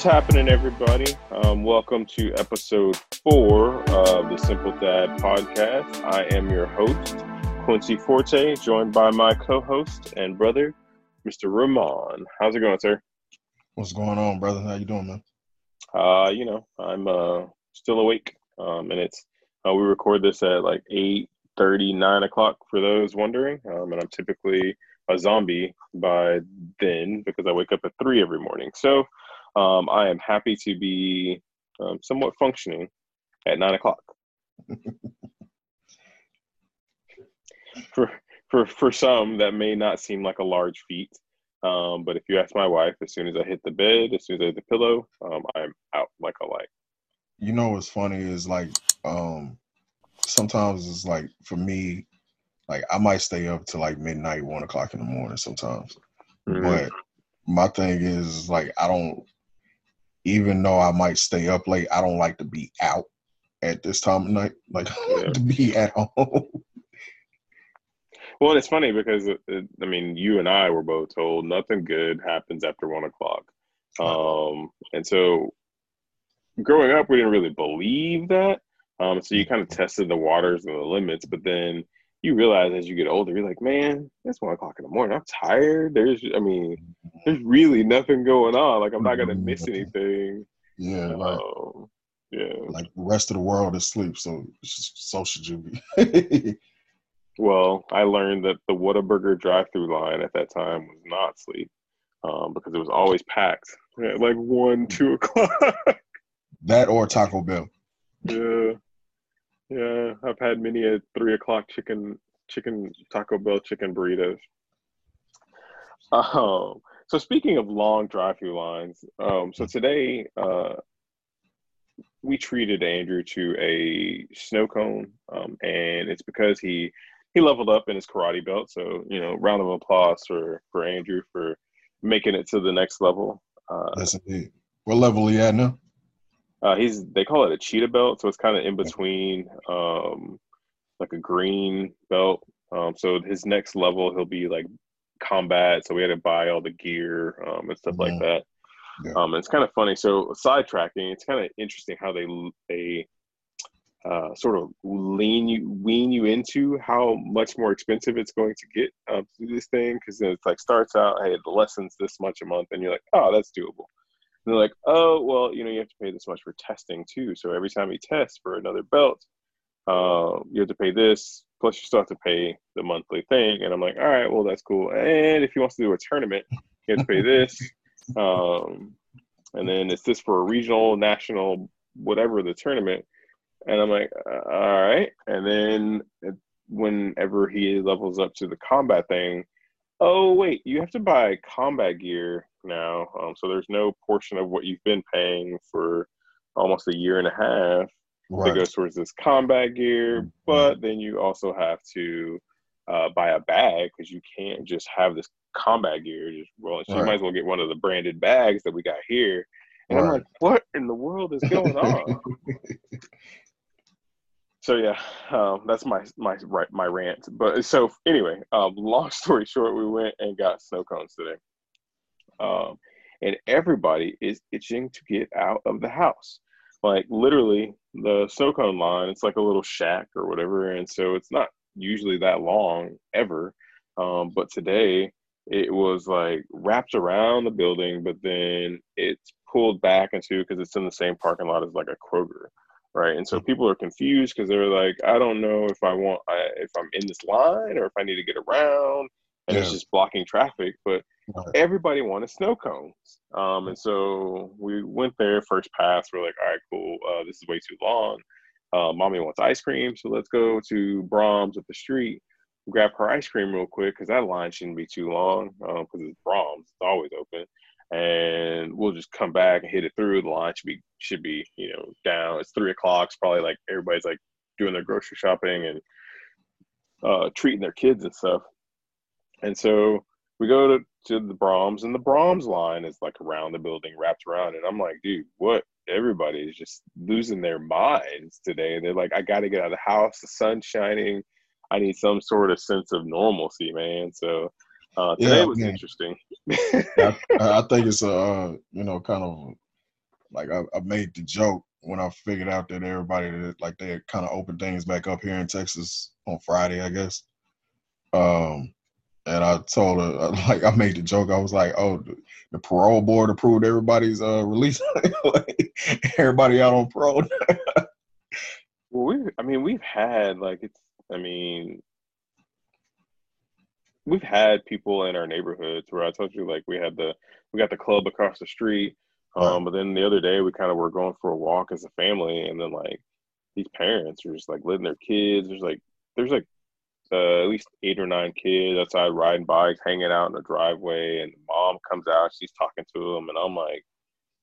What's happening, everybody? Um, welcome to episode four of the Simple Dad podcast. I am your host, Quincy Forte, joined by my co host and brother, Mr. Ramon. How's it going, sir? What's going on, brother? How you doing, man? Uh, you know, I'm uh, still awake, um, and it's uh, we record this at like eight thirty, nine o'clock for those wondering, um, and I'm typically a zombie by then because I wake up at three every morning. So um, I am happy to be um, somewhat functioning at nine o'clock. for for for some, that may not seem like a large feat, um, but if you ask my wife, as soon as I hit the bed, as soon as I hit the pillow, um, I'm out like a light. You know what's funny is like um, sometimes it's like for me, like I might stay up to like midnight, one o'clock in the morning sometimes. Mm-hmm. But my thing is like I don't even though I might stay up late, I don't like to be out at this time of night. Like yeah. to be at home. Well, it's funny because it, uh, it, I mean, you and I were both told nothing good happens after one o'clock, um, and so growing up, we didn't really believe that. Um, so you kind of tested the waters and the limits, but then you realize as you get older, you're like, man, it's one o'clock in the morning. I'm tired. There's, I mean, there's really nothing going on. Like I'm not gonna miss anything. Yeah, like, um, yeah. Like the rest of the world is asleep, so so should you be. well, I learned that the Whataburger drive-through line at that time was not sleep, um, because it was always packed at like one, two o'clock. that or Taco Bell. Yeah. Yeah, I've had many a three o'clock chicken chicken Taco Bell chicken burritos. Um, so speaking of long drive-through lines, um, so today uh, we treated Andrew to a snow cone, um, and it's because he he leveled up in his karate belt. So you know, round of applause for for Andrew for making it to the next level. Uh, yes, indeed. What level are you at now? Uh, he's they call it a cheetah belt, so it's kind of in between, um, like a green belt. Um, so his next level, he'll be like combat. So we had to buy all the gear um, and stuff mm-hmm. like that. Yeah. Um, it's kind of funny. So sidetracking, it's kind of interesting how they they uh, sort of lean you wean you into how much more expensive it's going to get um, to do this thing because it's like starts out hey the lessons this much a month and you're like oh that's doable and they're like, oh, well, you know, you have to pay this much for testing too. So every time you test for another belt, uh, you have to pay this. Plus, you still have to pay the monthly thing. And I'm like, all right, well, that's cool. And if he wants to do a tournament, you have to pay this. Um, and then it's this for a regional, national, whatever the tournament. And I'm like, uh, all right. And then whenever he levels up to the combat thing, oh wait, you have to buy combat gear now. Um, so there's no portion of what you've been paying for almost a year and a half right. that goes towards this combat gear. Mm-hmm. But then you also have to uh, buy a bag because you can't just have this combat gear just rolling. So right. you might as well get one of the branded bags that we got here. And right. I'm like, what in the world is going on? so yeah, um, that's my my right my rant. But so anyway, um, long story short, we went and got snow cones today, um, and everybody is itching to get out of the house. Like literally, the snow cone line, it's like a little shack or whatever, and so it's not usually that long ever. Um, but today it was like wrapped around the building, but then it's pulled back into because it's in the same parking lot as like a Kroger right? And so mm-hmm. people are confused because they're like, I don't know if I want I, if I'm in this line or if I need to get around, and yeah. it's just blocking traffic. But everybody wanted snow cones, um, and so we went there first pass. We're like, all right, cool. Uh, this is way too long. Uh, mommy wants ice cream, so let's go to Braum's up the street. Grab her ice cream real quick because that line shouldn't be too long because um, it's Braum's. It's always open and we'll just come back and hit it through. The line should be should be you know down. It's three o'clock. It's probably like everybody's like doing their grocery shopping and uh, treating their kids and stuff. And so we go to, to the Braum's, and the Braum's line is like around the building, wrapped around. And I'm like, dude, what? Everybody is just losing their minds today. They're like, I got to get out of the house. The sun's shining. I need some sort of sense of normalcy, man. So uh, today yeah, was interesting. I, I, think it's a uh, you know kind of like I, I made the joke when I figured out that everybody that like they had kind of opened things back up here in Texas on Friday, I guess. Um, and I told her like I made the joke. I was like, "Oh, the, the parole board approved everybody's uh release. like, everybody out on parole." well, we I mean, we've had like it's. I mean, we've had people in our neighborhoods where I told you like we had the we got the club across the street um, but then the other day we kind of were going for a walk as a family, and then like these parents are just like letting their kids. There's like there's like uh, at least eight or nine kids outside riding bikes, hanging out in the driveway, and the mom comes out, she's talking to them, and I'm like,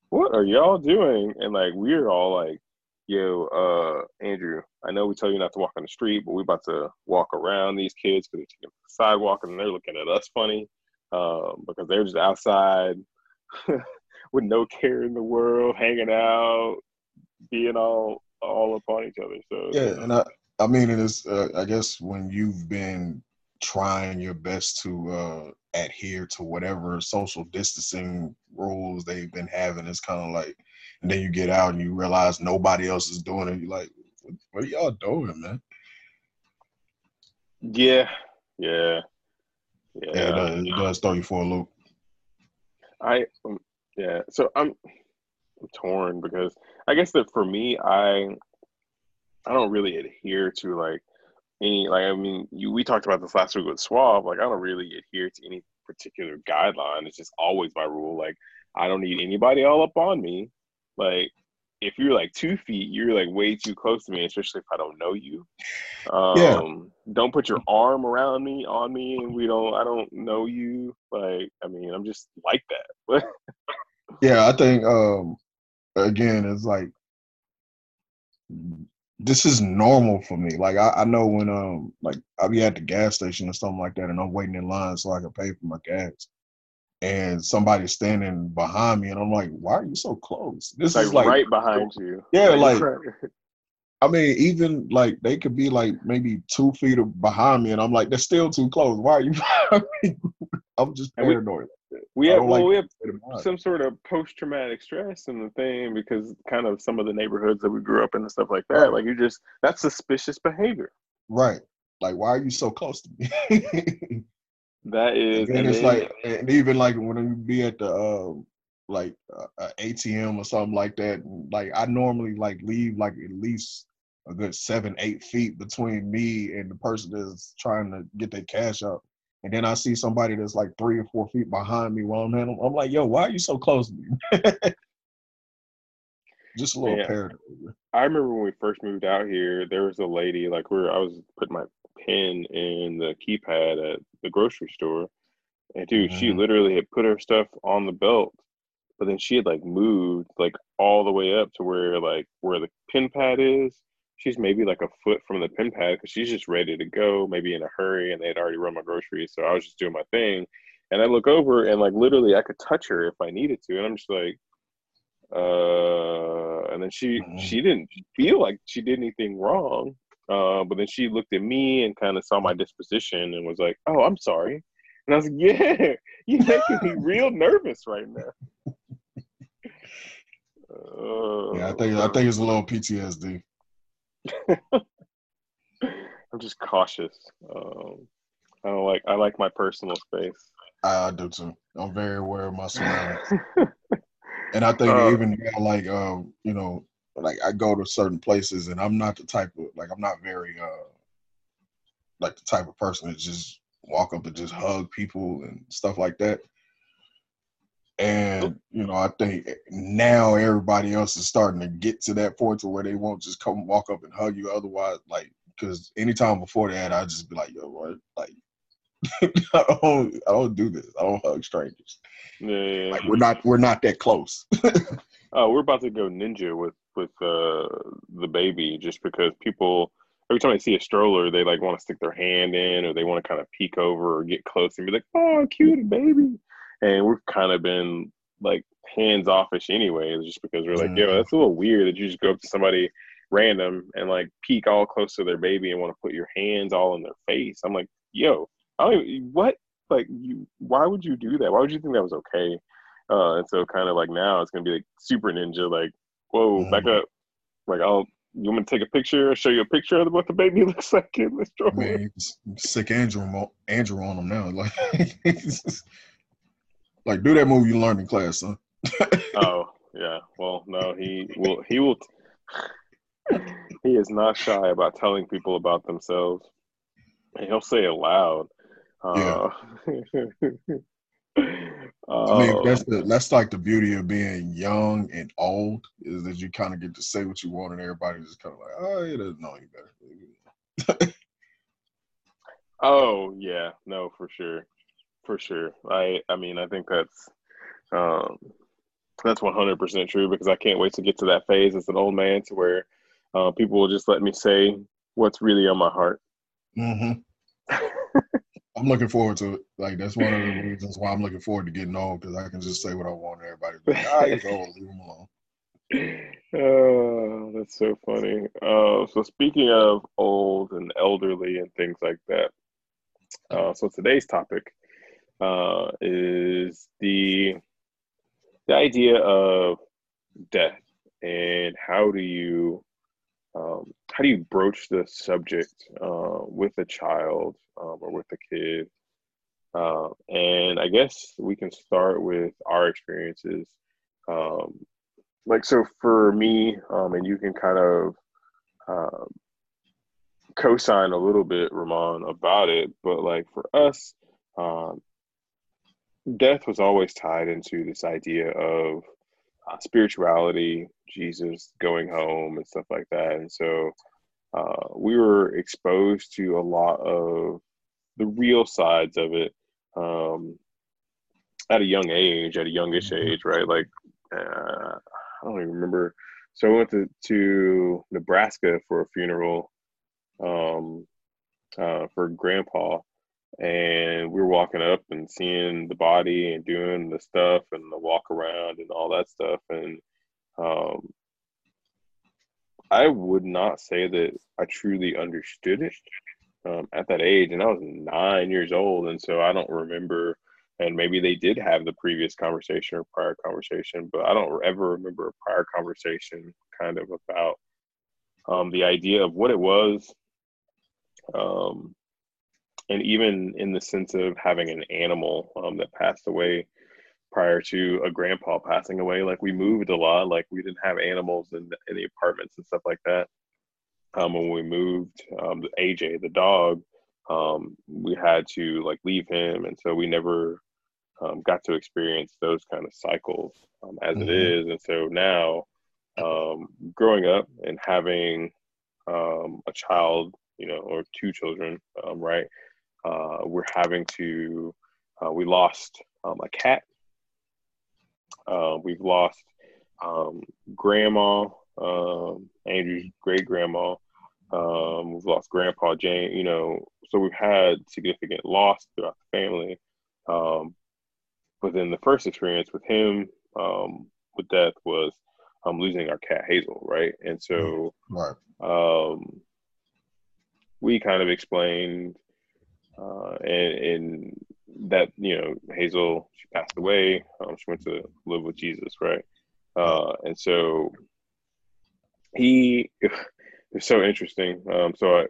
"What are y'all doing?" And like we're all like, "Yo, uh, Andrew, I know we tell you not to walk on the street, but we're about to walk around these kids because they're taking the sidewalk and they're looking at us funny um, because they're just outside." with no care in the world, hanging out, being all all upon each other. So yeah, and I I mean it is uh, I guess when you've been trying your best to uh, adhere to whatever social distancing rules they've been having, it's kind of like, and then you get out and you realize nobody else is doing it. You're like, what are y'all doing, man? Yeah, yeah, yeah. yeah it, does, it does throw you for a loop. I um, yeah, so I'm, I'm torn because I guess that for me, I I don't really adhere to like any like I mean you we talked about this last week with Swab like I don't really adhere to any particular guideline. It's just always my rule. Like I don't need anybody all up on me. Like if you're like two feet, you're like way too close to me, especially if I don't know you. Um, yeah. Don't put your arm around me, on me, and we don't. I don't know you. Like, I mean, I'm just like that. yeah, I think um, again, it's like this is normal for me. Like I, I know when um like I'll be at the gas station or something like that and I'm waiting in line so I can pay for my gas. And somebody's standing behind me and I'm like, why are you so close? This like is like right behind you. Yeah, like I mean, even like they could be like maybe two feet behind me, and I'm like, they're still too close. Why are you? I'm just paranoid. We have well, like we have some sort of post traumatic stress in the thing because kind of some of the neighborhoods that we grew up in and stuff like that. Right. Like you just that's suspicious behavior. Right. Like why are you so close to me? that is and, and it's like and even like when we be at the uh, like uh, ATM or something like that, like I normally like leave like at least a good seven, eight feet between me and the person that's trying to get their cash up and then I see somebody that's like three or four feet behind me while I'm handling. I'm like, yo, why are you so close to me? Just a little yeah. paranoid. I remember when we first moved out here, there was a lady like where I was putting my pen in the keypad at the grocery store, and dude, mm-hmm. she literally had put her stuff on the belt, but then she had like moved like all the way up to where like where the pin pad is, she's maybe like a foot from the pin pad because she's just ready to go, maybe in a hurry, and they had already run my groceries. So I was just doing my thing, and I look over and like literally I could touch her if I needed to, and I'm just like, uh, and then she mm-hmm. she didn't feel like she did anything wrong, uh, but then she looked at me and kind of saw my disposition and was like, oh, I'm sorry, and I was like, yeah, you're making me real nervous right now. Uh, yeah, I think I think it's a little PTSD. I'm just cautious. Um, I don't like. I like my personal space. I, do too. I'm very aware of my surroundings, and I think uh, even now, like um, you know, like I go to certain places, and I'm not the type of like I'm not very uh like the type of person that just walk up and just hug people and stuff like that. And you know, I think now everybody else is starting to get to that point to where they won't just come walk up and hug you. Otherwise, like, because anytime before that, I'd just be like, "Yo, what? Like, I don't, I don't do this. I don't hug strangers. Yeah, like we're not, we're not that close. oh, we're about to go ninja with with uh, the baby, just because people every time they see a stroller, they like want to stick their hand in, or they want to kind of peek over or get close and be like, "Oh, cute baby." and we've kind of been like hands offish anyways, just because we're like, yo, mm-hmm. that's a little weird that you just go up to somebody random and like peek all close to their baby and want to put your hands all in their face. I'm like, yo, I don't even, what? Like, you, why would you do that? Why would you think that was okay? Uh, and so kind of like now it's gonna be like super ninja, like, whoa, mm-hmm. back up. Like I'll you want me to take a picture, show you a picture of what the baby looks like in this? Man, sick Andrew Andrew on him now. Like like do that move you learned in class, son. oh, yeah. Well, no, he will he will he is not shy about telling people about themselves. And he'll say it loud. Uh, yeah. I mean, that's the, that's like the beauty of being young and old is that you kind of get to say what you want, and everybody just kind of like, oh, he doesn't know any better. oh yeah, no, for sure, for sure. I I mean, I think that's um, that's one hundred percent true because I can't wait to get to that phase as an old man to where uh, people will just let me say what's really on my heart. Mm-hmm. I'm looking forward to it. Like that's one of the reasons why I'm looking forward to getting old because I can just say what I want. And everybody, like, ah, he's old, leave him alone. Oh, that's so funny. Uh, so speaking of old and elderly and things like that, uh, so today's topic uh, is the the idea of death and how do you um, how do you broach the subject uh, with a child um, or with a kid? Uh, and I guess we can start with our experiences. Um, like, so for me, um, and you can kind of um, co sign a little bit, Ramon, about it, but like for us, death was always tied into this idea of uh, spirituality, Jesus going home, and stuff like that. And so uh, we were exposed to a lot of the real sides of it um, at a young age, at a youngish mm-hmm. age, right? Like, uh, I don't even remember. So I went to, to Nebraska for a funeral um, uh, for grandpa and we were walking up and seeing the body and doing the stuff and the walk around and all that stuff. And um, i would not say that i truly understood it um, at that age. And i was nine years old. And so i don't remember and maybe they did have the previous conversation or prior conversation but i don't ever remember a prior conversation kind of about um, the idea of what it was um, and even in the sense of having an animal um, that passed away prior to a grandpa passing away like we moved a lot like we didn't have animals in the, in the apartments and stuff like that. Um, when we moved um, aj the dog um, we had to like leave him. And so we never um, got to experience those kind of cycles um, as mm-hmm. it is. And so now um, growing up and having a child you know or two children right uh, we're having to, uh, we lost um, a cat. Uh, we've lost um, grandma, um, Andrew's great grandma. Um, we've lost grandpa Jane, you know, so we've had significant loss throughout the family. Um, but then the first experience with him um, with death was um, losing our cat Hazel, right? And so right. Um, we kind of explained uh, and, and that you know Hazel she passed away. Um, she went to live with Jesus, right? Uh, and so he it's so interesting. Um, so I,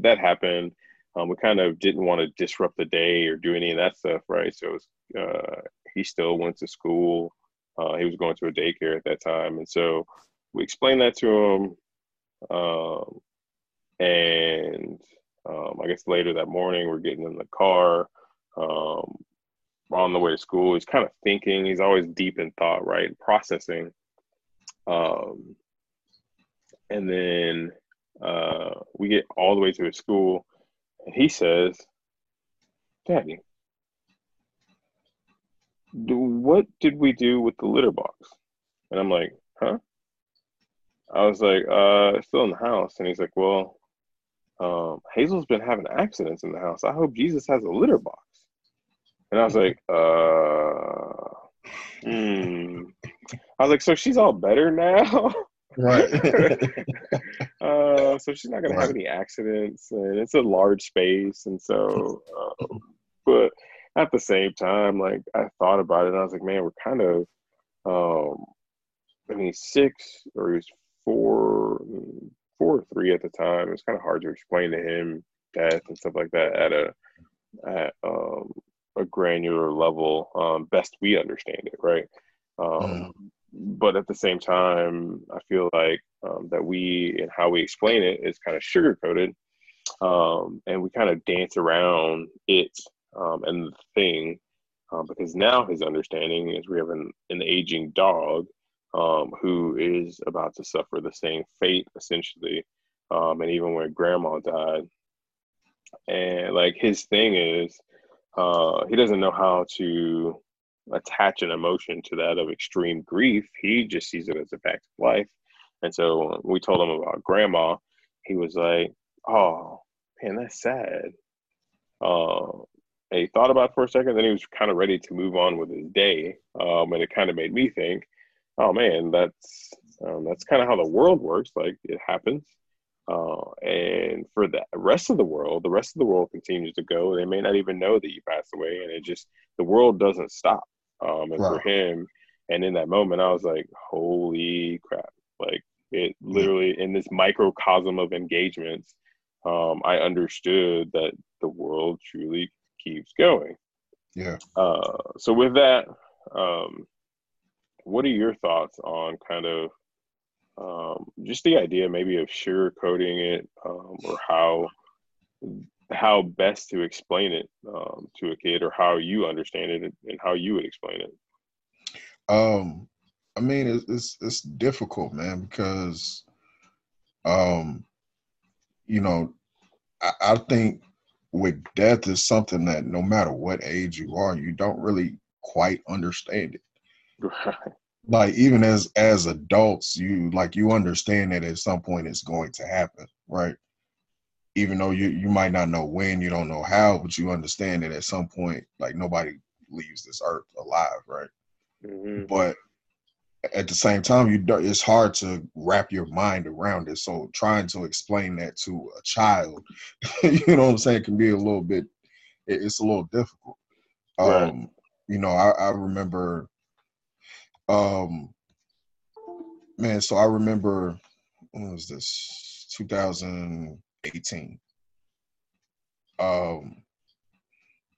that happened. Um, we kind of didn't want to disrupt the day or do any of that stuff, right? So was, uh, he still went to school. Uh, he was going to a daycare at that time, and so we explained that to him. Um, and um, I guess later that morning, we're getting in the car um, on the way to school. He's kind of thinking. He's always deep in thought, right? Processing. Um, and then uh, we get all the way to his school, and he says, "Daddy, what did we do with the litter box?" And I'm like, "Huh?" I was like, "Uh, still in the house." And he's like, "Well." Um, Hazel's been having accidents in the house. I hope Jesus has a litter box. And I was like, uh, hmm. I was like, so she's all better now? Right. uh, so she's not going right. to have any accidents. And it's a large space. And so, uh, but at the same time, like I thought about it, and I was like, man, we're kind of, um, I mean, six or he was four, four or three at the time. It's kind of hard to explain to him death and stuff like that at a at um, a granular level, um, best we understand it, right? Um, mm. But at the same time, I feel like um, that we and how we explain it is kind of sugar coated, um, and we kind of dance around it um, and the thing uh, because now his understanding is we have an, an aging dog um, who is about to suffer the same fate essentially um, and even when grandma died. And like his thing is uh, he doesn't know how to attach an emotion to that of extreme grief. He just sees it as a fact of life. And so we told him about grandma he was like oh man that's sad. Uh, and he thought about it for a second then he was kind of ready to move on with his day. Um, and it kind of made me think oh man that's um, that's kind of how the world works like it happens uh, and for the rest of the world, the rest of the world continues to go. They may not even know that you passed away, and it just the world doesn't stop. Um, and for him, and in that moment, I was like, "Holy crap!" Like it literally in this microcosm of engagements, um, I understood that the world truly keeps going. Yeah. Uh, so with that, um, what are your thoughts on kind of um, just the idea maybe of sugarcoating it um, or how how best to explain it um, to a kid or how you understand it and how you would explain it? Um i mean it's it's, it's difficult man because um you know I, I think with death is something that no matter what age you are you don't really quite understand it right. Like even as as adults you like you understand that at some point it's going to happen right? Even though you you might not know when you don't know how but you understand that at some point like nobody leaves this earth alive right? Mm-hmm. but at the same time you it's hard to wrap your mind around it. So trying to explain that to a child you know what i'm saying can be a little bit it's a little difficult. Right. um you know I, I remember um, man, so I remember when was this? 2018. Um,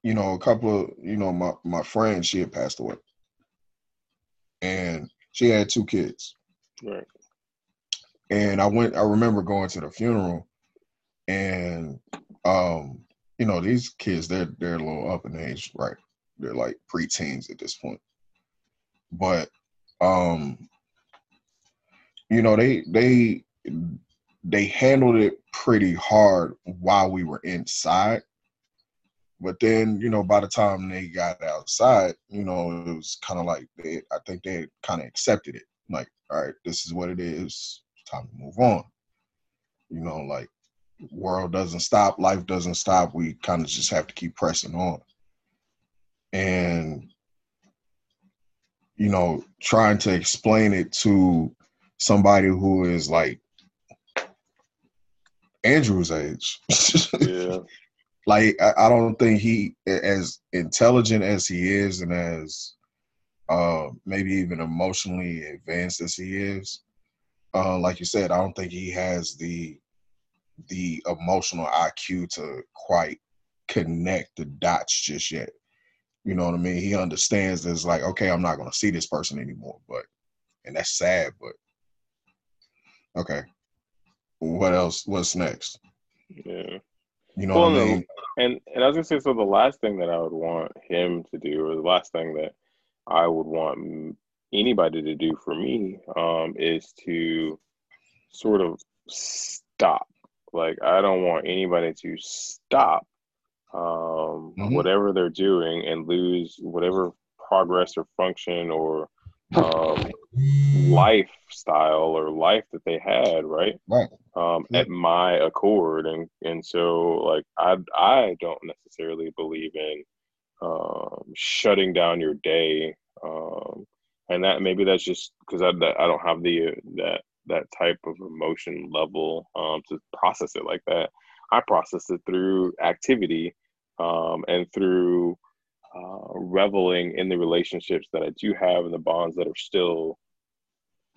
you know, a couple of you know my my friend she had passed away, and she had two kids. Right. And I went. I remember going to the funeral, and um, you know these kids they're they're a little up in age, right? They're like preteens at this point, but um, you know, they they they handled it pretty hard while we were inside. But then, you know, by the time they got outside, you know, it was kind of like they, I think they kind of accepted it. Like, all right, this is what it is. It's time to move on. You know, like world doesn't stop, life doesn't stop. We kind of just have to keep pressing on. And you know, trying to explain it to somebody who is like Andrew's age. yeah. Like I, I, don't think he as intelligent as he is and as uh maybe even emotionally advanced as he is, uh, like you said, I don't think he has the the emotional IQ to quite connect the dots just yet. You know what I mean? He understands that it's like, okay, I'm not gonna see this person anymore, but and that's sad, but okay. What else? What's next? Yeah. You know well, what I mean? And and I was gonna say, so the last thing that I would want him to do, or the last thing that I would want anybody to do for me, um, is to sort of stop. Like I don't want anybody to stop um, mm-hmm. whatever they're doing and lose whatever progress or function or um, lifestyle or life that they had, right? Right. Um, yeah. At my accord, and and so like I I don't necessarily believe in um, shutting down your day, um, and that maybe that's just because I I don't have the that that type of emotion level um, to process it like that. I process it through activity um, and through uh, reveling in the relationships that I do have and the bonds that are still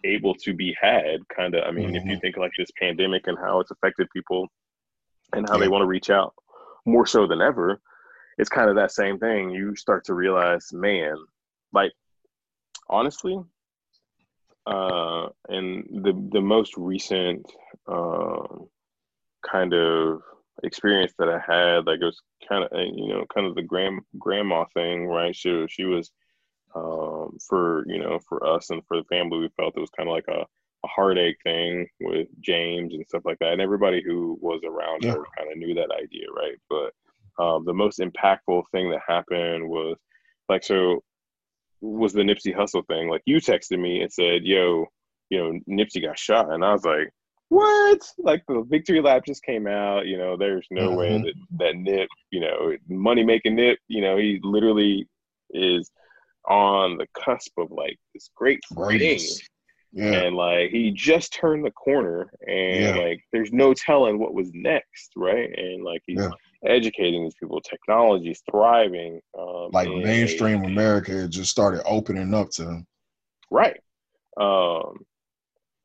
able to be had. Kind of, I mean, mm-hmm. if you mm-hmm. think like this pandemic and how it's affected people and how yeah. they want to reach out more so than ever, it's kind of that same thing. You start to realize, man, like honestly, uh, and the the most recent uh, kind of experience that I had, like it was kind of you know kind of the grand grandma thing, right? She she was um, for you know for us and for the family, we felt it was kind of like a, a heartache thing with James and stuff like that, and everybody who was around yeah. her kind of knew that idea, right? But um, the most impactful thing that happened was like so was the Nipsey Hussle thing. Like you texted me and said, "Yo, you know, Nipsey got shot," and I was like, "What?" Like the victory lap just came out. You know, there's no mm-hmm. way that that Nip, you know, money making Nip, you know, he literally is on the cusp of like this great thing. Yeah. And like he just turned the corner and yeah. like there's no telling what was next, right? And like he's yeah educating these people. Technology is thriving. Um, like mainstream America just started opening up to them. Right. Um,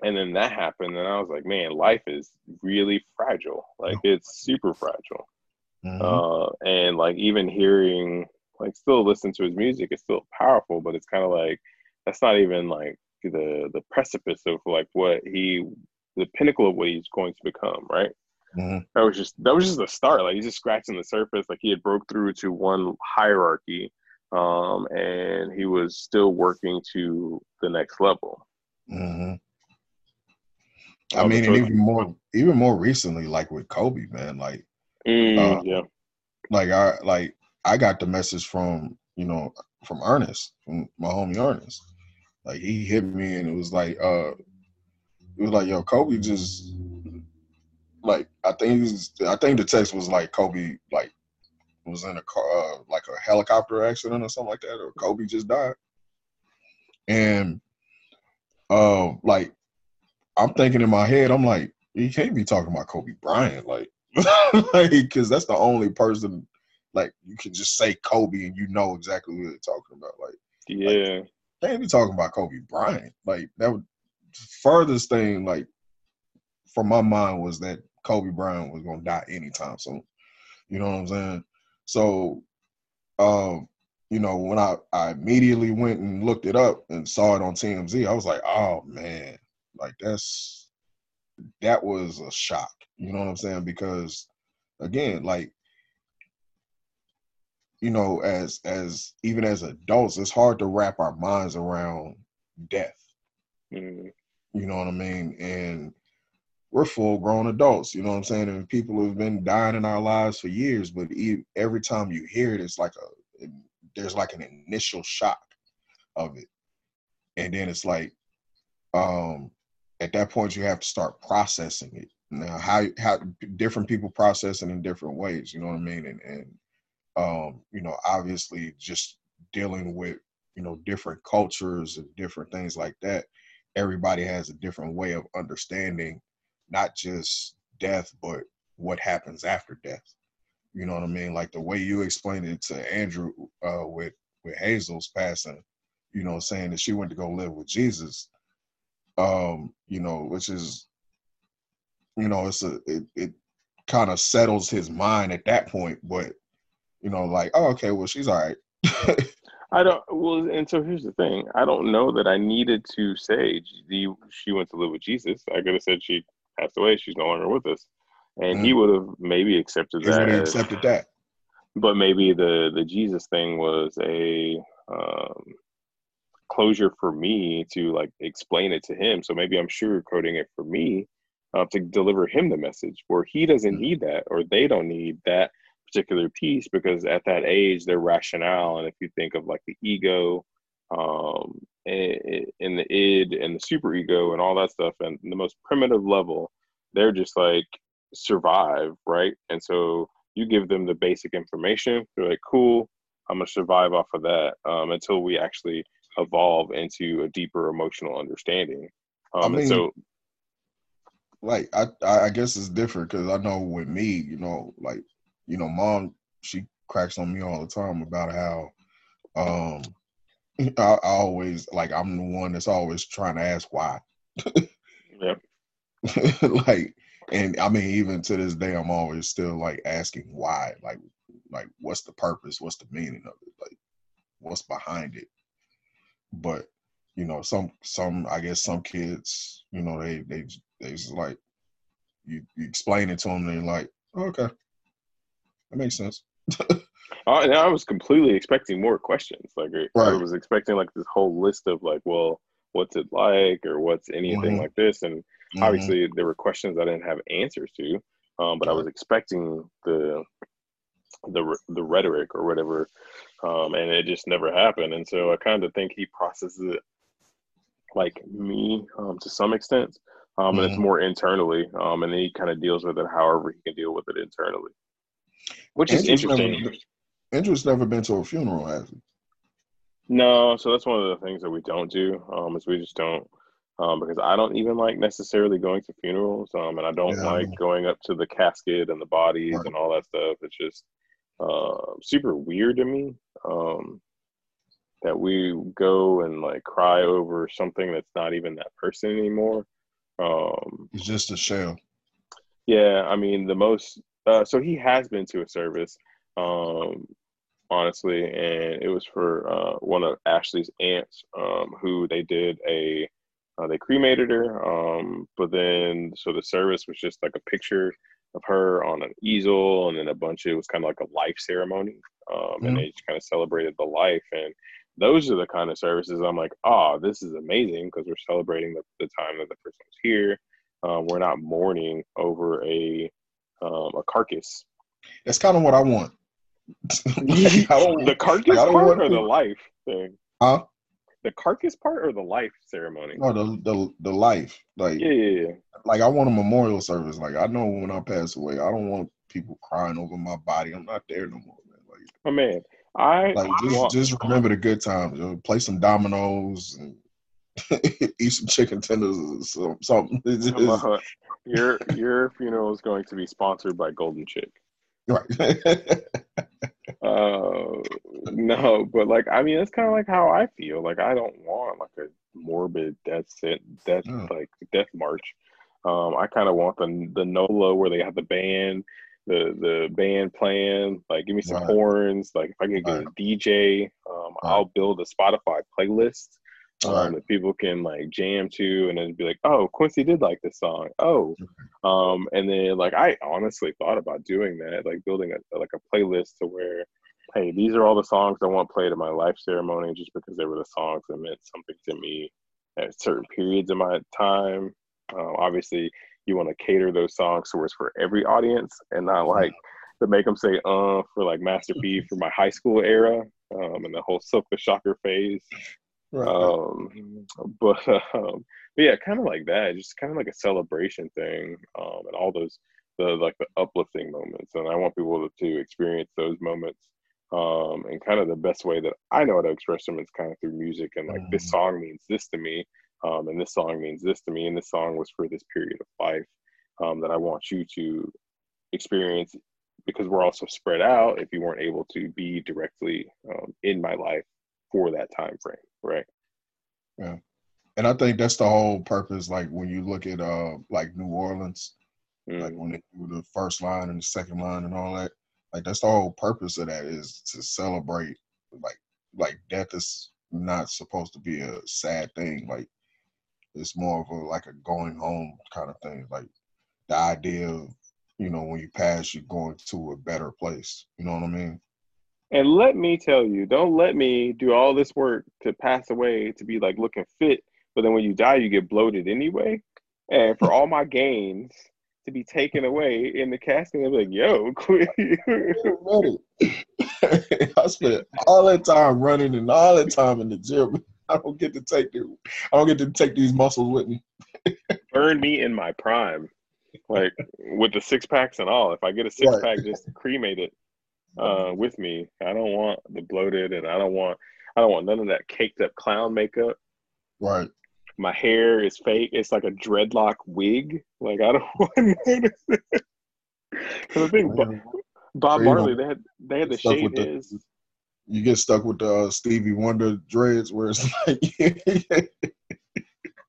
and then that happened, and I was like, man, life is really fragile. Like it's super fragile. Mm-hmm. Uh, and like even hearing, like, still listen to his music, it's still powerful, but it's kind of like that's not even like the the precipice of like what he, the pinnacle of what he's going to become, right? Mm-hmm. That was just that was just the start. Like he's just scratching the surface. Like he had broke through to one hierarchy, um, and he was still working to the next level. Mm-hmm. I mean, and even more, even more recently, like with Kobe, man, like, mm, uh, yeah, like I like I got the message from you know from Ernest, from my homie Ernest. Like he hit me and it was like, uh, it was like, yo, Kobe just like I think was, I think the text was like Kobe like was in a car uh, like a helicopter accident or something like that, or Kobe just died. And uh, like I'm thinking in my head, I'm like, he can't be talking about Kobe Bryant, like, like, because that's the only person like you can just say Kobe and you know exactly what they're talking about. Like, yeah, like, can't be talking about Kobe Bryant. Like that would furthest thing like from my mind was that Kobe Bryant was gonna die anytime soon. You know what I'm saying? So, um, you know, when I I immediately went and looked it up and saw it on TMZ, I was like, oh man, like that's that was a shock. You know what I'm saying? Because again, like you know, as as even as adults, it's hard to wrap our minds around death. Mm-hmm. You know what I mean? And we're full grown adults, you know what I'm saying? And people have been dying in our lives for years, but every time you hear it, it's like a, there's like an initial shock of it. And then it's like, um, at that point you have to start processing it. Now, how, how different people process it in different ways, you know what I mean? And, and, um, you know, obviously just dealing with, you know, different cultures and different things like that. Everybody has a different way of understanding not just death, but what happens after death. You know what I mean? Like the way you explained it to Andrew uh, with with Hazel's passing, you know, saying that she went to go live with Jesus. Um, you know, which is, you know, it's a it, it kind of settles his mind at that point, but you know, like, oh, okay, well, she's all right. I don't. Well, and so here's the thing. I don't know that I needed to say she went to live with Jesus. I could have said she passed away. She's no longer with us, and mm. he would have maybe accepted that. As, accepted that. But maybe the the Jesus thing was a um, closure for me to like explain it to him. So maybe I'm sugarcoating it for me uh, to deliver him the message, where he doesn't mm. need that, or they don't need that particular piece because at that age their rationale and if you think of like the ego um, in the id and the super ego and all that stuff and the most primitive level they're just like survive right and so you give them the basic information they're like cool i'm gonna survive off of that um, until we actually evolve into a deeper emotional understanding um, I mean, so like I, I guess it's different because i know with me you know like you know mom she cracks on me all the time about how um, I, I always like I'm the one that's always trying to ask why. Yep. like, and I mean, even to this day, I'm always still like asking why. Like, like what's the purpose? What's the meaning of it? Like, what's behind it? But you know, some some I guess some kids, you know, they they they just like you, you explain it to them, they're like, oh, okay, that makes sense. I, I was completely expecting more questions. Like I, I was expecting like this whole list of like, well, what's it like, or what's anything Mhm. like this, and Mhm. obviously there were questions I didn't have answers to, um, but I was expecting the the the rhetoric or whatever, um, and it just never happened. And so I kind of think he processes it like me um, to some extent, um, and it's Mhm. more internally, um, and then he kind of deals with it however he can deal with it internally, which is Andrew's never interesting. been- Andrew's never been to a funeral, has he? No, so that's one of the things that we don't do. Um, is we just don't, um, because I don't even like necessarily going to funerals. Um, and I don't Yeah, like going up to the casket and the bodies Right. and all that stuff. It's just uh, super weird to me. Um, that we go and like cry over something that's not even that person anymore. Um, It's just a shell. yeah, I mean the most. Uh, so he has been to a service, um, honestly, and it was for uh, one of Ashley's aunts, um, who they did a. Uh, they cremated her, um, but then so the service was just like a picture of her on an easel, and then a bunch. Of, it was kind of like a life ceremony, um, and Mhm. they just kind of celebrated the life. And those are the kind of services I'm like, oh, this is amazing because we're celebrating the, the time that the person was here. Um, we're not mourning over a um, a carcass. That's kind of what I want. Like, I don't, the carcass like, I part want or the life thing? huh? The carcass part or the life ceremony? No, the the the life. Like Yeah, yeah, yeah. like I want a memorial service. Like I know when I pass away, I don't want people crying over my body. I'm not there no more, man. Like Oh man, I like just just remember the good times. You know, play some dominoes and eat some chicken tenders or some, something. Just- a- your your funeral is going to be sponsored by Golden Chick. right. Uh, no, but like I mean, it's kind of like how I feel. Like I don't want like a morbid death set, death Yeah. like death march. Um, I kind of want the the NOLA where they have the band, the the band playing. Like, give me some Right. horns. Like, if I can get a DJ, um, Right. I'll build a Spotify playlist um, Right. that people can like jam to, and then be like, "Oh, Quincy did like this song." Oh, um, and then like I honestly thought about doing that, like building a like a playlist to where, hey, these are all the songs I want played at my life ceremony, just because they were the songs that meant something to me at certain periods of my time. Um, obviously, you want to cater those songs so it's for every audience, and not like to make them say "uh" for like Master P for my high school era, um, and the whole Silk the Shocker phase. right. Um, but, um, but yeah, kind of like that, just kind of like a celebration thing, um, and all those the like the uplifting moments, and I want people to, to experience those moments. Um, and kind of the best way that I know how to express them is kind of through music, and like this Mhm. song means this to me, um, and this song means this to me, and this song was for this period of life um, that I want you to experience because we're also spread out if you weren't able to be directly um, in my life for that time frame, right? Yeah, and I think that's the whole purpose. Like when you look at uh like New Orleans, like Mm. when they do the first line and the second line and all that, like that's the whole purpose of that is to celebrate. Like like death is not supposed to be a sad thing. Like it's more of a like a going home kind of thing. Like the idea of you know when you pass, you're going to a better place. You know what I mean? And let me tell you, don't let me do all this work to pass away to be like looking fit, but then when you die, you get bloated anyway. And for all my gains to be taken away in the casting, they'll be like, yo, quit. I spent all that time running and all that time in the gym. I don't get to take the, I don't get to take these muscles with me. Burn me in my prime. Like with the six packs and all. If I get a six pack, just cremate it uh, with me. I don't want the bloated and I don't want I don't want none of that caked up clown makeup. Right. My hair is fake. It's like a dreadlock wig. Like I don't want none of that. 'Cause I think Bob, Bob So, Marley they had they had to stuff shave with the- his. you get stuck with the uh, Stevie Wonder dreads, where it's like,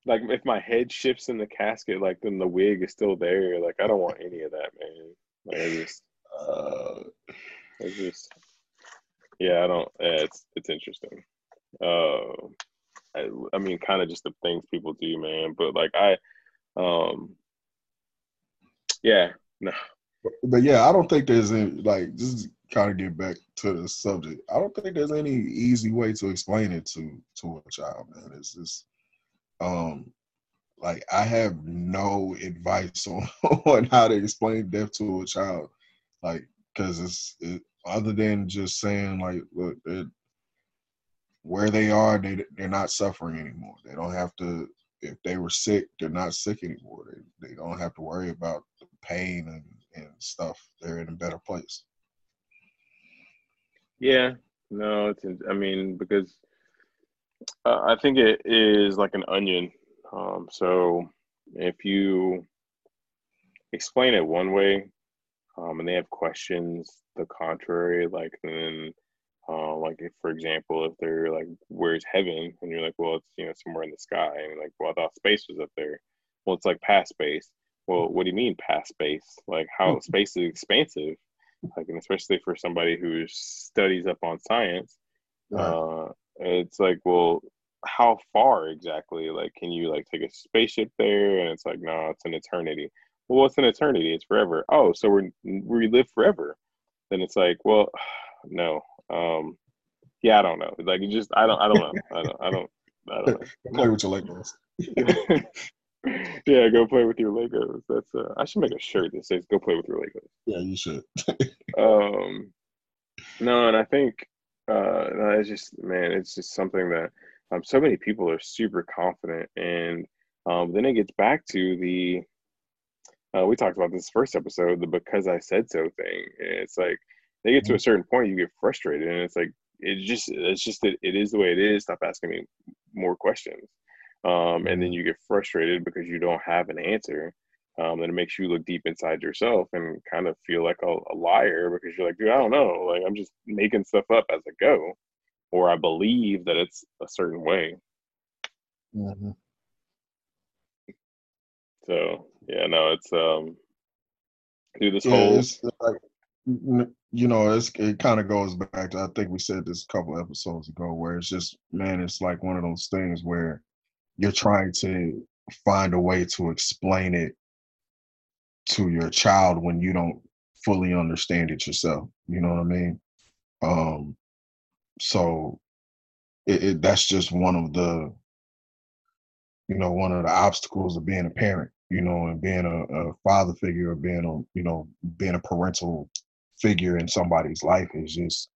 like if my head shifts in the casket, like then the wig is still there. Like I don't want any of that, man. Like I just, uh, I just, yeah, I don't. Yeah, it's it's interesting. Uh, I, mean, kind of just the things people do, man. But like I, um, yeah, no. But yeah, I don't think there's any like just kind of get back to the subject. I don't think there's any easy way to explain it to to a child, man. It's just um like I have no advice on, on how to explain death to a child, like because it's it, other than just saying like, look, it, where they are, they they're not suffering anymore. They don't have to. If they were sick, they're not sick anymore. They they don't have to worry about the pain and and stuff. They're in a better place. Yeah, no, it's. I mean, because uh, I think it is like an onion. Um, so if you explain it one way, um, and they have questions the contrary, like then, uh, like if, for example, if they're like, "Where's heaven?" and you're like, "Well, it's you know somewhere in the sky," and like, "Well, I thought space was up there." Well, it's like past space. Well, what do you mean past space? Like how space is expansive, like and especially for somebody who studies up on science, uh, it's like, well, how far exactly? Like, can you like take a spaceship there? And it's like, no, it's an eternity. Well, what's an eternity? It's forever. Oh, so we're we live forever. Then it's like, well, no. Um, yeah, I don't know. Like, you just I don't I don't know. I don't I don't I don't know. Play with your Legos. yeah, go play with your Legos. That's uh, I should make a shirt that says "Go play with your Legos." Yeah, you should. um, no, and I think uh, no, it's just man, it's just something that um, so many people are super confident, and um, then it gets back to the uh, we talked about this first episode, the because I said so thing. It's like they get to a mm-hmm. certain point, you get frustrated, and it's like it's just it's just that it is the way it is. Stop asking me more questions, um, and then mm-hmm. you get frustrated because you don't have an answer. Um, and it makes you look deep inside yourself and kind of feel like a, a liar because you're like, dude, I don't know. Like I'm just making stuff up as I go, or I believe that it's a certain way. Mm-hmm. So yeah, no, it's um, do this yeah, whole. It's like, you know, it's it kind of goes back to I think we said this a couple episodes ago, where it's just man, it's like one of those things where you're trying to find a way to explain it to your child when you don't fully understand it yourself. You know what I mean? Um, so it, it, that's just one of the you know one of the obstacles of being a parent you know and being a, a father figure or being a you know being a parental figure in somebody's life is just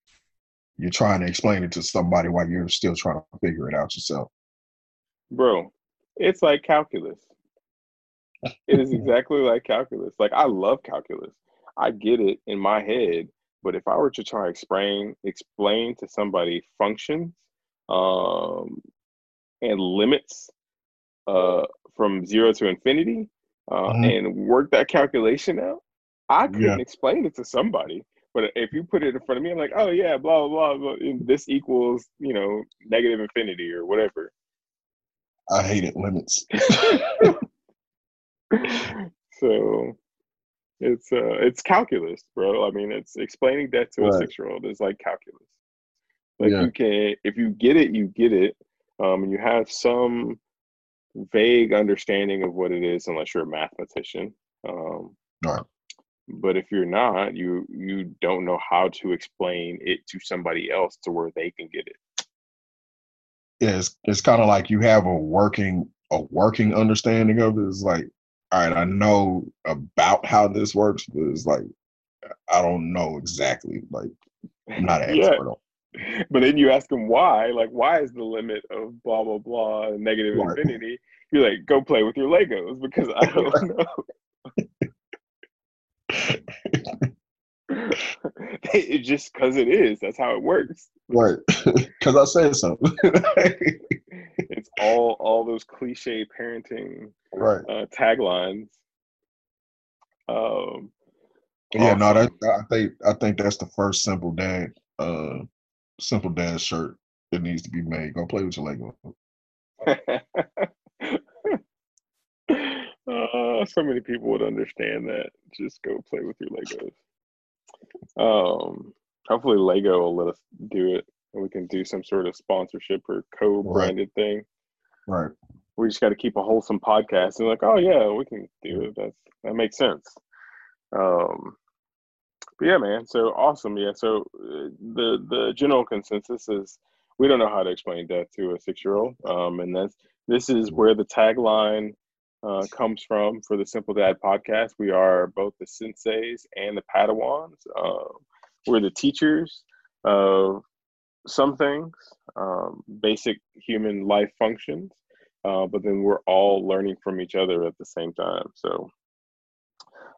you're trying to explain it to somebody while you're still trying to figure it out yourself. Bro it's like calculus. It is exactly like calculus. Like i love calculus. I get it in my head but if I were to try to explain explain to somebody functions um, and limits uh, from zero to infinity uh, mm-hmm. and work that calculation out, I couldn't yeah. explain it to somebody. But if you put it in front of me, I'm like, oh yeah, blah blah blah. blah this equals you know negative infinity or whatever. I hated limits. so it's uh, it's calculus, bro. I mean, it's explaining death to right. a six year old is like calculus. Like yeah. you can, if you get it, you get it, um, and you have some vague understanding of what it is, unless you're a mathematician. Um, right. But if you're not, you you don't know how to explain it to somebody else to where they can get it. Yeah, it's it's kind of like you have a working a working understanding of it. It's like all right, I know about how this works, but it's like I don't know exactly. Like I'm not an yeah. expert on. But then you ask them why, like why is the limit of blah blah blah negative right. infinity? You're like, go play with your Legos because I don't know. It's just because it is. That's how it works. Right. Because I said something. it's all all those cliche parenting right uh, taglines. Um, yeah, awesome. no, that I think I think that's the first simple dad uh, simple dad shirt that needs to be made. Go play with your Lego. uh, so many people would understand that. Just go play with your Legos. Um, hopefully Lego will let us do it, and we can do some sort of sponsorship or co-branded right. thing. Right. We just got to keep a wholesome podcast and like, oh yeah, we can do it. That's that makes sense. Um, but yeah, man. So awesome. Yeah. So uh, the the general consensus is we don't know how to explain death to a six year old, um, and that's this is where the tagline uh, comes from for the Simple Dad podcast. We are both the senseis and the padawans. Uh, we're the teachers of some things, um, basic human life functions, uh, but then we're all learning from each other at the same time. So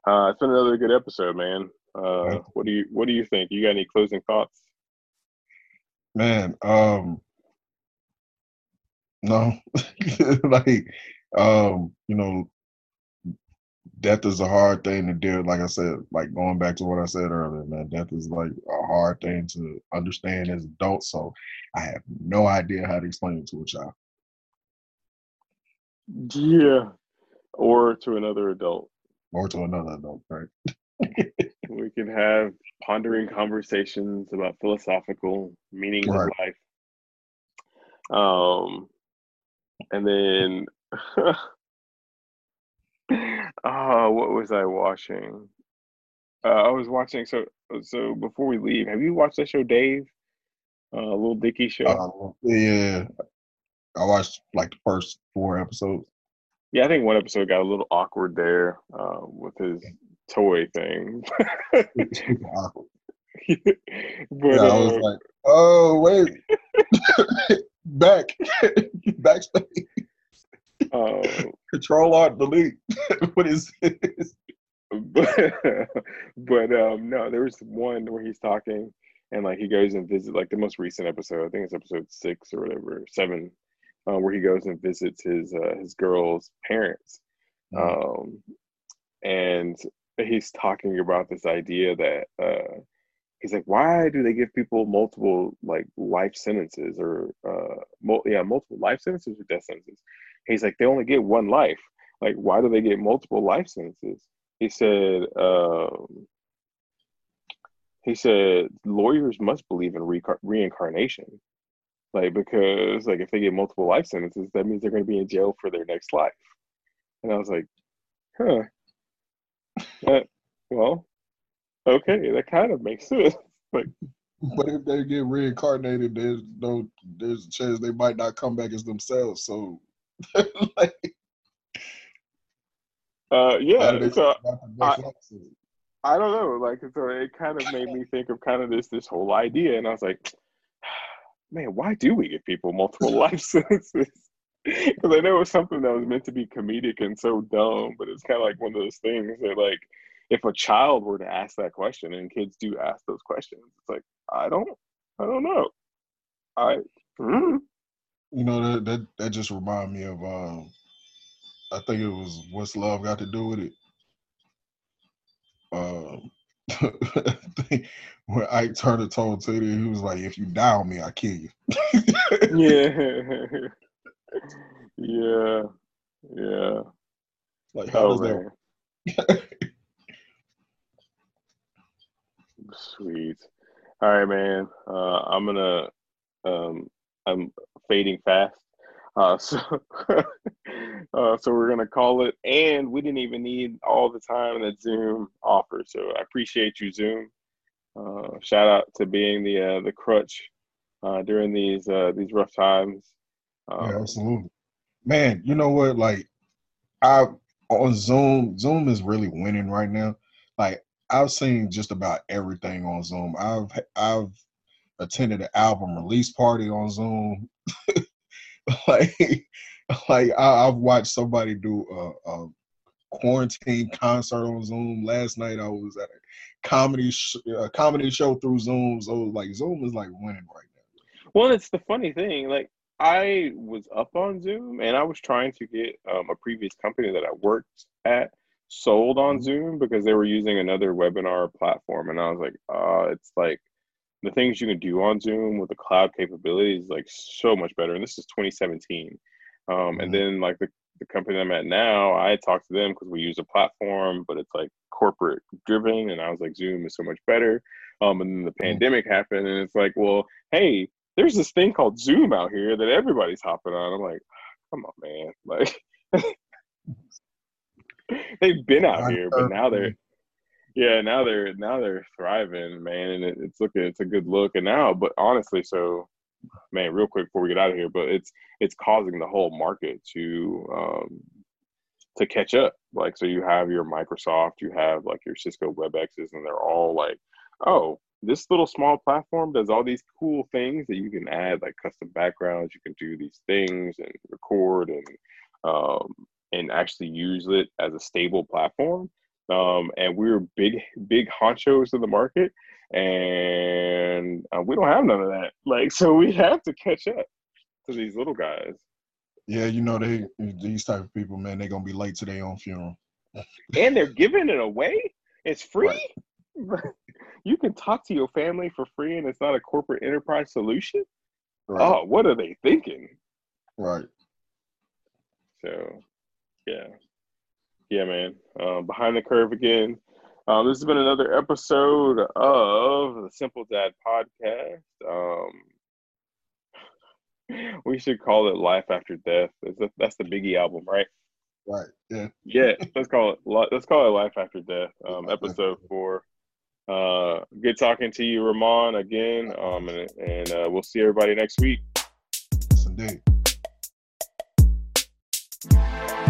uh, it's been another good episode, man. Uh, what do you What do you think? You got any closing thoughts? Man, um, no, like, um, you know, death is a hard thing to deal. Like I said, like going back to what I said earlier, man, death is like a hard thing to understand as adults. So I have no idea how to explain it to a child. Yeah, or to another adult. Or to another adult, right? we can have pondering conversations about philosophical meanings right. of life. Um, and then, oh, what was I watching? Uh, I was watching. So, so before we leave, have you watched that show, Dave? Uh, Little Dicky show. Uh, yeah, I watched like the first four episodes. Yeah, I think one episode got a little awkward there uh, with his toy thing. but yeah, I was uh, like, oh wait, back, backspace. Uh, Control Alt Delete. what is this? But, but um, no, there was one where he's talking and like he goes and visits like the most recent episode. I think it's episode six or whatever, seven, uh, where he goes and visits his uh, his girl's parents. Mm-hmm. Um, and he's talking about this idea that uh, he's like, why do they give people multiple like life sentences or uh, mul- yeah, multiple life sentences or death sentences? He's like, they only get one life. Like, why do they get multiple life sentences? He said, um, he said lawyers must believe in re- reincarnation like because like if they get multiple life sentences that means they're going to be in jail for their next life and i was like huh uh, well, okay, that kind of makes sense. Like, but if they get reincarnated, there's no, there's a chance they might not come back as themselves. So, like, uh, yeah. So I, I don't know. Like, so it kind of made me think of kind of this this whole idea, and I was like, man, why do we give people multiple life sentences? Because I know it was something that was meant to be comedic and so dumb, but it's kind of like one of those things that, like, if a child were to ask that question, and kids do ask those questions, it's like, I don't, I don't know. I, mm. You know, that that that just remind me of, um, I think it was what's love got to do with it. Um, when Ike Turner told Teddy, he was like, "If you die on me, I kill you." yeah. Yeah, yeah. Like how oh, does that? Sweet. All right, man. Uh, I'm gonna. Um, I'm fading fast. Uh, so, uh, so we're gonna call it. And we didn't even need all the time that Zoom offers. So I appreciate you, Zoom. Uh, shout out to being the uh, the crutch uh, during these uh, these rough times. Um, yeah, absolutely man, you know what? Like, I on Zoom, Zoom is really winning right now. Like, I've seen just about everything on Zoom. I've I've attended an album release party on Zoom. like, like I, have watched somebody do a, a, quarantine concert on Zoom. Last night I was at a comedy sh- a comedy show through Zoom. So like Zoom is like winning right now. Well, it's the funny thing. Like I was up on Zoom and I was trying to get um, a previous company that I worked at sold on mm-hmm. Zoom because they were using another webinar platform. And I was like, uh, it's like the things you can do on Zoom with the cloud capabilities like so much better. And this is 2017. Um, mm-hmm. And then like the, the company I'm at now, I talked to them because we use a platform, but it's like corporate driven. And I was like, Zoom is so much better. Um, and then the mm-hmm. pandemic happened, and it's like, well, hey, there's this thing called Zoom out here that everybody's hopping on. I'm like, come on, man. Like, they've been out here, but now they're yeah, now they're now they're thriving, man, and it, it's looking it's a good look. And now, but honestly, so man, real quick before we get out of here, but it's it's causing the whole market to um, to catch up. Like, so you have your Microsoft, you have like your Cisco WebExes, and they're all like, oh, this little small platform does all these cool things that you can add, like custom backgrounds. You can do these things and record and um, and actually use it as a stable platform. Um, and we are big, big honchos in the market, and uh, we don't have none of that. Like, so we have to catch up to these little guys. Yeah, you know they these type of people, man. They're gonna be late to their own funeral. and they're giving it away. It's free. Right. you can talk to your family for free, and it's not a corporate enterprise solution. Right. Oh, what are they thinking? Right. So, yeah, yeah, man. Uh, behind the curve again. Um, this has been another episode of the Simple Dad Podcast. Um, we should call it Life After Death. A, that's the Biggie album, right? Right. Yeah. Yeah. Let's call it. Let's call it Life After Death. Um, episode four. Uh, good talking to you, Ramon, again. Um, and, and uh, we'll see everybody next week. Yes.